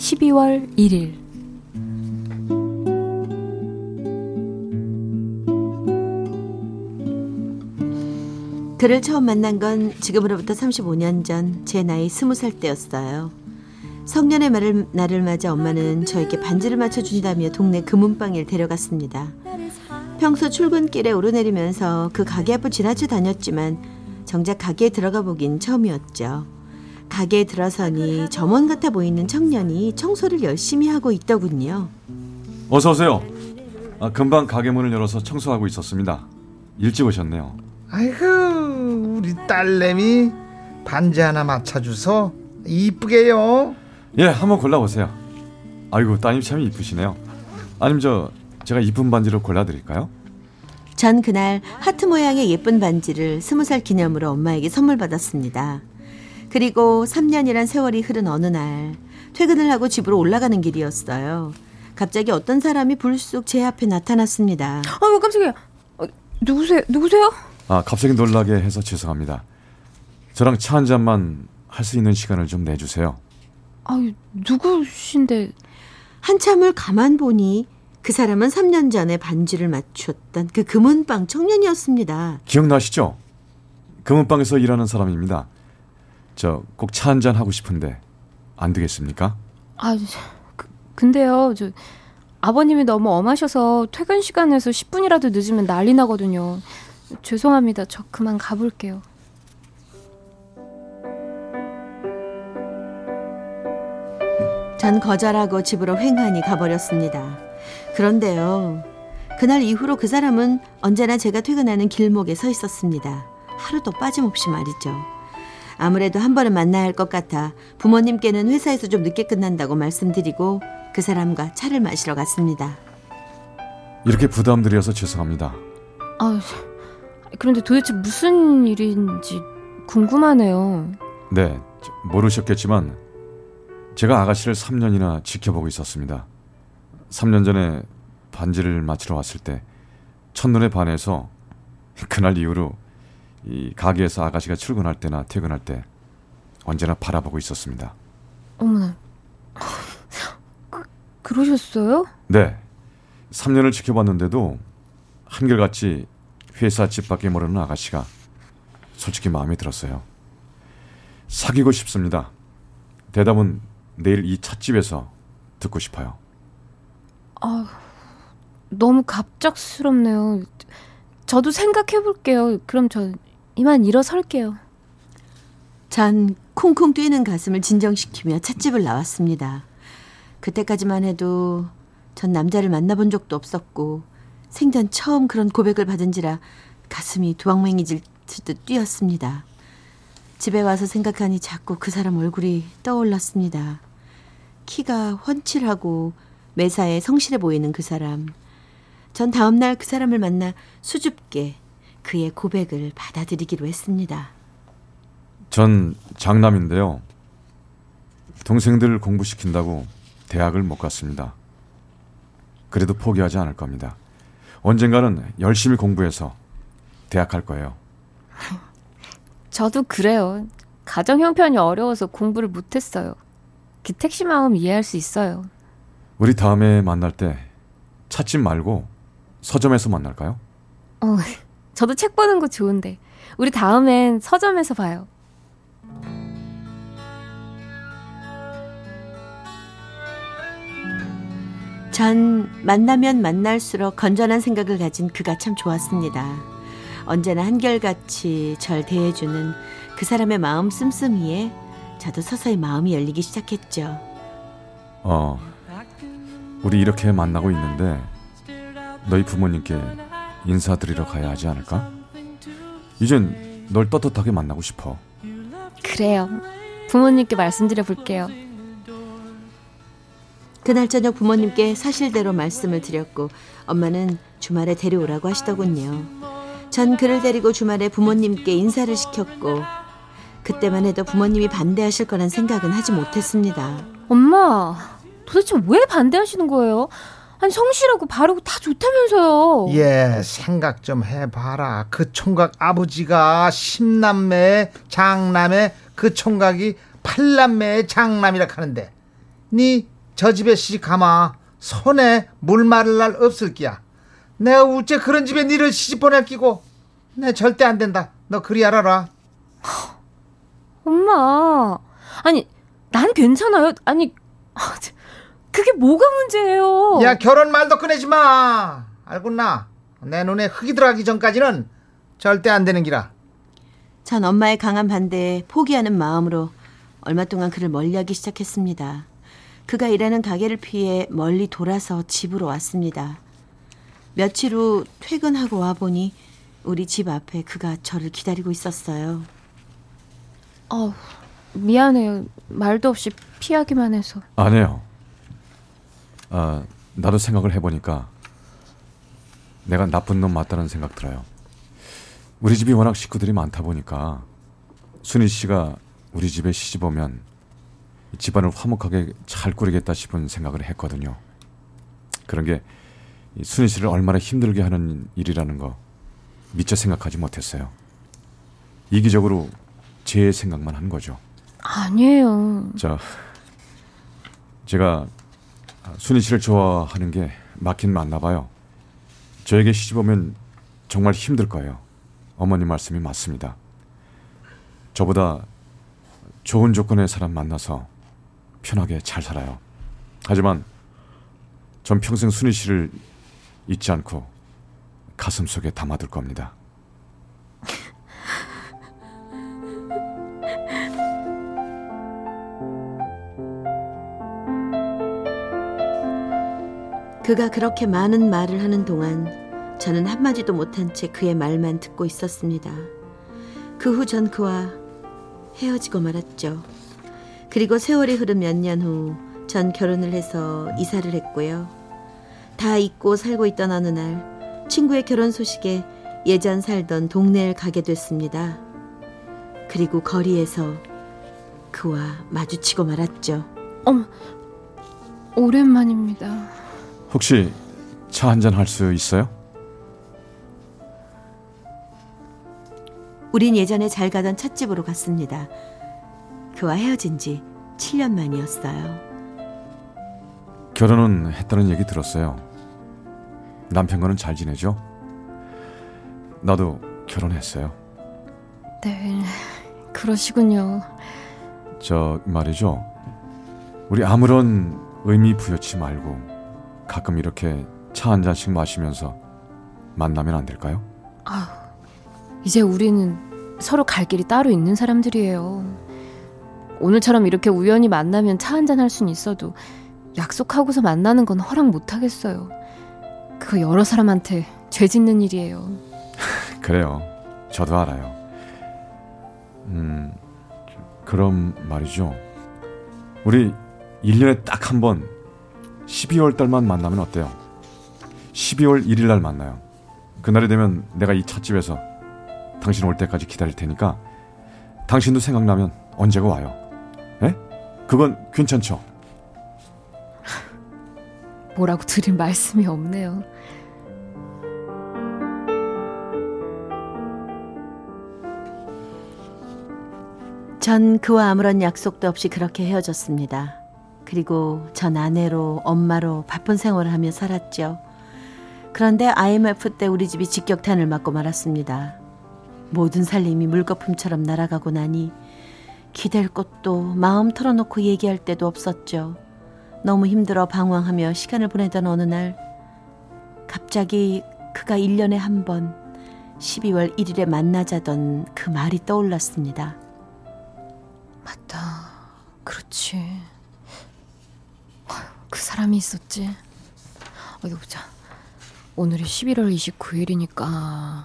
12월 1일 그를 처음 만난 건 지금으로부터 35년 전 제 나이 20살 때였어요. 성년의 말을, 날을 맞아 엄마는 저에게 반지를 맞춰준다며 동네 금은방에 데려갔습니다. 평소 출근길에 오르내리면서 그 가게 앞을 지나쳐 다녔지만 정작 가게에 들어가 보긴 처음이었죠. 가게에 들어서니 점원 같아 보이는 청년이 청소를 열심히 하고 있더군요. 어서 오세요. 아, 금방 가게 문을 열어서 청소하고 있었습니다. 일찍 오셨네요. 아이고 우리 딸내미 반지 하나 맞춰줘서 이쁘게요. 예, 한번 골라보세요. 아이고 따님 참 이쁘시네요. 아니면 저 제가 이쁜 반지를 골라드릴까요? 전 그날 하트 모양의 예쁜 반지를 스무 살 기념으로 엄마에게 선물 받았습니다. 그리고 3년이란 세월이 흐른 어느 날 퇴근을 하고 집으로 올라가는 길이었어요. 갑자기 어떤 사람이 불쑥 제 앞에 나타났습니다. 아유 깜짝이야 어, 누구세요? 누구세요? 아, 갑자기 놀라게 해서 죄송합니다. 저랑 차 한 잔만 할 수 있는 시간을 좀 내주세요. 아유 누구신데 한참을 가만 보니 그 사람은 3년 전에 반지를 맞췄던 그 금은방 청년이었습니다. 기억나시죠? 금은방에서 일하는 사람입니다. 저 꼭 차 한잔 하고 싶은데 안 되겠습니까? 아 그, 근데요 저 아버님이 너무 엄하셔서 퇴근 시간에서 10분이라도 늦으면 난리 나거든요 죄송합니다 저 그만 가볼게요 전 거절하고 집으로 횡하니 가버렸습니다. 그런데요. 그날 이후로 그 사람은 언제나 제가 퇴근하는 길목에 서 있었습니다. 하루도 빠짐없이 말이죠. 아무래도 한 번은 만나야 할 것 같아 부모님께는 회사에서 좀 늦게 끝난다고 말씀드리고 그 사람과 차를 마시러 갔습니다. 이렇게 부담드려서 죄송합니다. 아 그런데 도대체 무슨 일인지 궁금하네요 네, 저- 모르셨겠지만 제가 아가씨를 3년이나 지켜보고 있었습니다. 3년 전에 반지를 맞추러 왔을 때 첫눈에 반해서 그날 이후로 이 가게에서 아가씨가 출근할 때나 퇴근할 때 언제나 바라보고 있었습니다. 어머나 그, 그러셨어요? 네. 3년을 지켜봤는데도 한결같이 회사 집 밖에 모르는 아가씨가 솔직히 마음에 들었어요. 사귀고 싶습니다. 대답은 내일 이 찻집에서 듣고 싶어요. 아 너무 갑작스럽네요 저도 생각해 볼게요 그럼 저 이만 일어설게요 전 쿵쿵 뛰는 가슴을 진정시키며 찻집을 나왔습니다. 그때까지만 해도 전 남자를 만나본 적도 없었고 생전 처음 그런 고백을 받은지라 가슴이 두왕맹이질 듯 뛰었습니다. 집에 와서 생각하니 자꾸 그 사람 얼굴이 떠올랐습니다. 키가 훤칠하고 매사에 성실해 보이는 그 사람. 전 다음날 그 사람을 만나 수줍게 그의 고백을 받아들이기로 했습니다. 전 장남인데요. 동생들 공부시킨다고 대학을 못 갔습니다. 그래도 포기하지 않을 겁니다. 언젠가는 열심히 공부해서 대학 갈 거예요. 저도 그래요 가정 형편이 어려워서 공부를 못했어요 그 택시 마음 이해할 수 있어요 우리 다음에 만날 때 찻집 말고 서점에서 만날까요? 어, 저도 책 보는 거 좋은데 우리 다음엔 서점에서 봐요 전 만나면 만날수록 건전한 생각을 가진 그가 참 좋았습니다. 언제나 한결같이 절 대해주는 그 사람의 마음 씀씀이에 저도 서서히 마음이 열리기 시작했죠. 어, 우리 이렇게 만나고 있는데 너희 부모님께 인사드리러 가야 하지 않을까? 이젠 널 떳떳하게 만나고 싶어. 그래요 부모님께 말씀드려 볼게요 그날 저녁 부모님께 사실대로 말씀을 드렸고 엄마는 주말에 데려오라고 하시더군요. 전 그를 데리고 주말에 부모님께 인사를 시켰고 그때만 해도 부모님이 반대하실 거란 생각은 하지 못했습니다. 엄마, 도대체 왜 반대하시는 거예요? 아니 성실하고 바르고 다 좋다면서요. 예, 생각 좀 해봐라. 그 총각 아버지가 십남매 장남의 그 총각이 팔남매의 장남이라 하는데 니 저 집에 시집 가마 손에 물 마를 날 없을 끼야. 내가 우째 그런 집에 니를 시집 보낼 끼고 내 절대 안 된다. 너 그리 알아라. 엄마, 아니 난 괜찮아요. 아니 그게 뭐가 문제예요? 야 결혼 말도 꺼내지 마. 알겠나? 내 눈에 흙이 들어가기 전까지는 절대 안 되는 기라. 전 엄마의 강한 반대에 포기하는 마음으로 얼마 동안 그를 멀리하기 시작했습니다. 그가 일하는 가게를 피해 멀리 돌아서 집으로 왔습니다. 며칠 후 퇴근하고 와 보니 우리 집 앞에 그가 저를 기다리고 있었어요. 어, 미안해요. 말도 없이 피하기만 해서. 아니에요. 아, 나도 생각을 해보니까 내가 나쁜 놈 맞다는 생각 들어요. 우리 집이 워낙 식구들이 많다 보니까 순희 씨가 우리 집에 시집 오면 집안을 화목하게 잘 꾸리겠다 싶은 생각을 했거든요. 그런 게 순희 씨를 얼마나 힘들게 하는 일이라는 거 미처 생각하지 못했어요. 이기적으로 제 생각만 한 거죠. 아니에요. 자, 제가 순희 씨를 좋아하는 게 맞긴 맞나 봐요. 저에게 시집 오면 정말 힘들 거예요. 어머니 말씀이 맞습니다. 저보다 좋은 조건의 사람 만나서 편하게 잘 살아요. 하지만 전 평생 순희 씨를 잊지 않고 가슴 속에 담아둘 겁니다. 그가 그렇게 많은 말을 하는 동안 저는 한마디도 못한 채 그의 말만 듣고 있었습니다. 그 후 전 그와 헤어지고 말았죠. 그리고 세월이 흐른 몇 년 후 전 결혼을 해서 이사를 했고요. 다 잊고 살고 있던 어느 날 친구의 결혼 소식에 예전 살던 동네를 가게 됐습니다. 그리고 거리에서 그와 마주치고 말았죠. 어머, 오랜만입니다. 혹시 차 한잔 할 수 있어요? 우린 예전에 잘 가던 찻집으로 갔습니다. 그와 헤어진 지 7년 만이었어요. 결혼은 했다는 얘기 들었어요. 남편과는 잘 지내죠? 나도 결혼했어요. 네, 그러시군요. 저 말이죠. 우리 아무런 의미 부여치 말고 가끔 이렇게 차 한 잔씩 마시면서 만나면 안 될까요? 이제 우리는 서로 갈 길이 따로 있는 사람들이에요. 오늘처럼 이렇게 우연히 만나면 차 한 잔 할 수는 있어도 약속하고서 만나는 건 허락 못 하겠어요. 그거 여러 사람한테 죄 짓는 일이에요. 그래요. 저도 알아요. 음, 그럼 말이죠. 우리 1년에 딱 한 번 12월 달만 만나면 어때요? 12월 1일 날 만나요. 그날이 되면 내가 이 찻집에서 당신 올 때까지 기다릴 테니까 당신도 생각나면 언제가 와요. 예? 그건 괜찮죠? 뭐라고 드릴 말씀이 없네요. 전 그와 아무런 약속도 없이 그렇게 헤어졌습니다. 그리고 전 아내로 엄마로 바쁜 생활을 하며 살았죠. 그런데 IMF 때 우리 집이 직격탄을 맞고 말았습니다. 모든 살림이 물거품처럼 날아가고 나니 기댈 곳도 마음 털어놓고 얘기할 때도 없었죠. 너무 힘들어 방황하며 시간을 보내던 어느 날 갑자기 그가 1년에 한 번 12월 1일에 만나자던 그 말이 떠올랐습니다. 맞다. 그렇지. 사람이 있었지. 어디 보자. 오늘이 11월 29일이니까.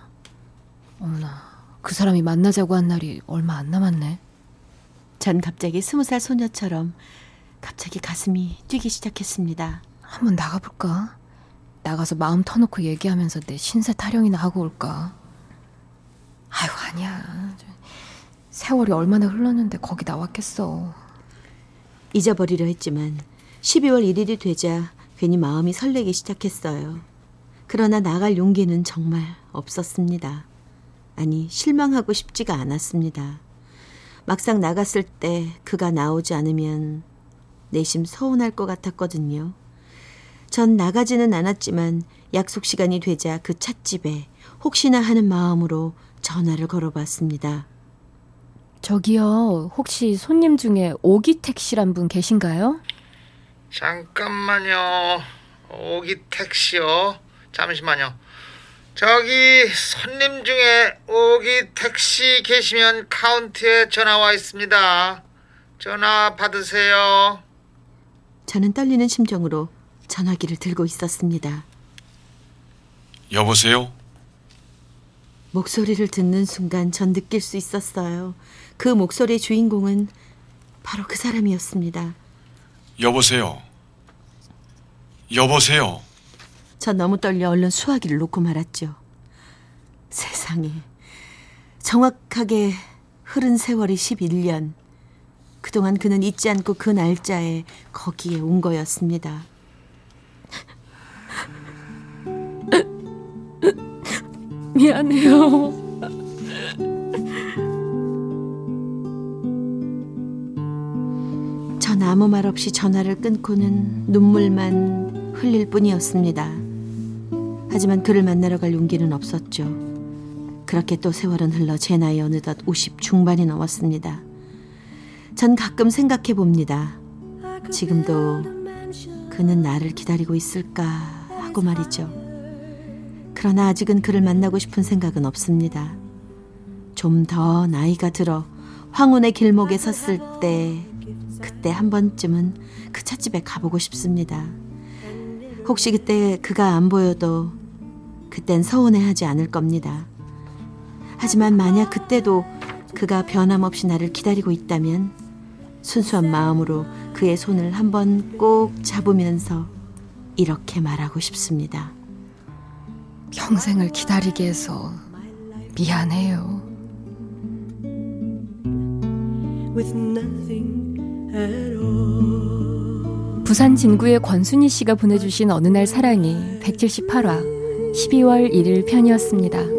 어머나. 그 사람이 만나자고 한 날이 얼마 안 남았네. 전 갑자기 스무 살 소녀처럼 갑자기 가슴이 뛰기 시작했습니다. 한번 나가볼까? 나가서 마음 터놓고 얘기하면서 내 신세 타령이나 하고 올까? 아유, 아니야. 세월이 얼마나 흘렀는데 거기 나왔겠어. 잊어버리려 했지만 12월 1일이 되자 괜히 마음이 설레기 시작했어요. 그러나 나갈 용기는 정말 없었습니다. 아니, 실망하고 싶지가 않았습니다. 막상 나갔을 때 그가 나오지 않으면 내심 서운할 것 같았거든요. 전 나가지는 않았지만 약속 시간이 되자 그 찻집에 혹시나 하는 마음으로 전화를 걸어봤습니다. 저기요, 혹시 손님 중에 오기택 씨란 분 계신가요? 잠깐만요. 오기 택시요. 잠시만요. 저기 손님 중에 오기 택시 계시면 카운트에 전화 와 있습니다. 전화 받으세요. 저는 떨리는 심정으로 전화기를 들고 있었습니다. 여보세요? 목소리를 듣는 순간 전 느낄 수 있었어요. 그 목소리의 주인공은 바로 그 사람이었습니다. 여보세요? 여보세요? 전 너무 떨려 얼른 수화기를 놓고 말았죠. 세상에. 정확하게 흐른 세월이 11년. 그동안 그는 잊지 않고 그 날짜에 거기에 온 거였습니다. 미안해요. 전 아무 말 없이 전화를 끊고는 눈물만 흘릴 뿐이었습니다. 하지만 그를 만나러 갈 용기는 없었죠. 그렇게 또 세월은 흘러 제 나이 어느덧 50 중반이 넘었습니다. 전 가끔 생각해 봅니다. 지금도 그는 나를 기다리고 있을까 하고 말이죠. 그러나 아직은 그를 만나고 싶은 생각은 없습니다. 좀 더 나이가 들어 황혼의 길목에 섰을 때 그때 한 번쯤은 그 찻집에 가보고 싶습니다. 혹시 그때 그가 안 보여도 그땐 서운해하지 않을 겁니다. 하지만 만약 그때도 그가 변함없이 나를 기다리고 있다면 순수한 마음으로 그의 손을 한번 꼭 잡으면서 이렇게 말하고 싶습니다. 평생을 기다리게 해서 미안해요. with nothing at all. 부산 진구의 권순희 씨가 보내주신 어느 날 사랑이 178화 12월 1일 편이었습니다.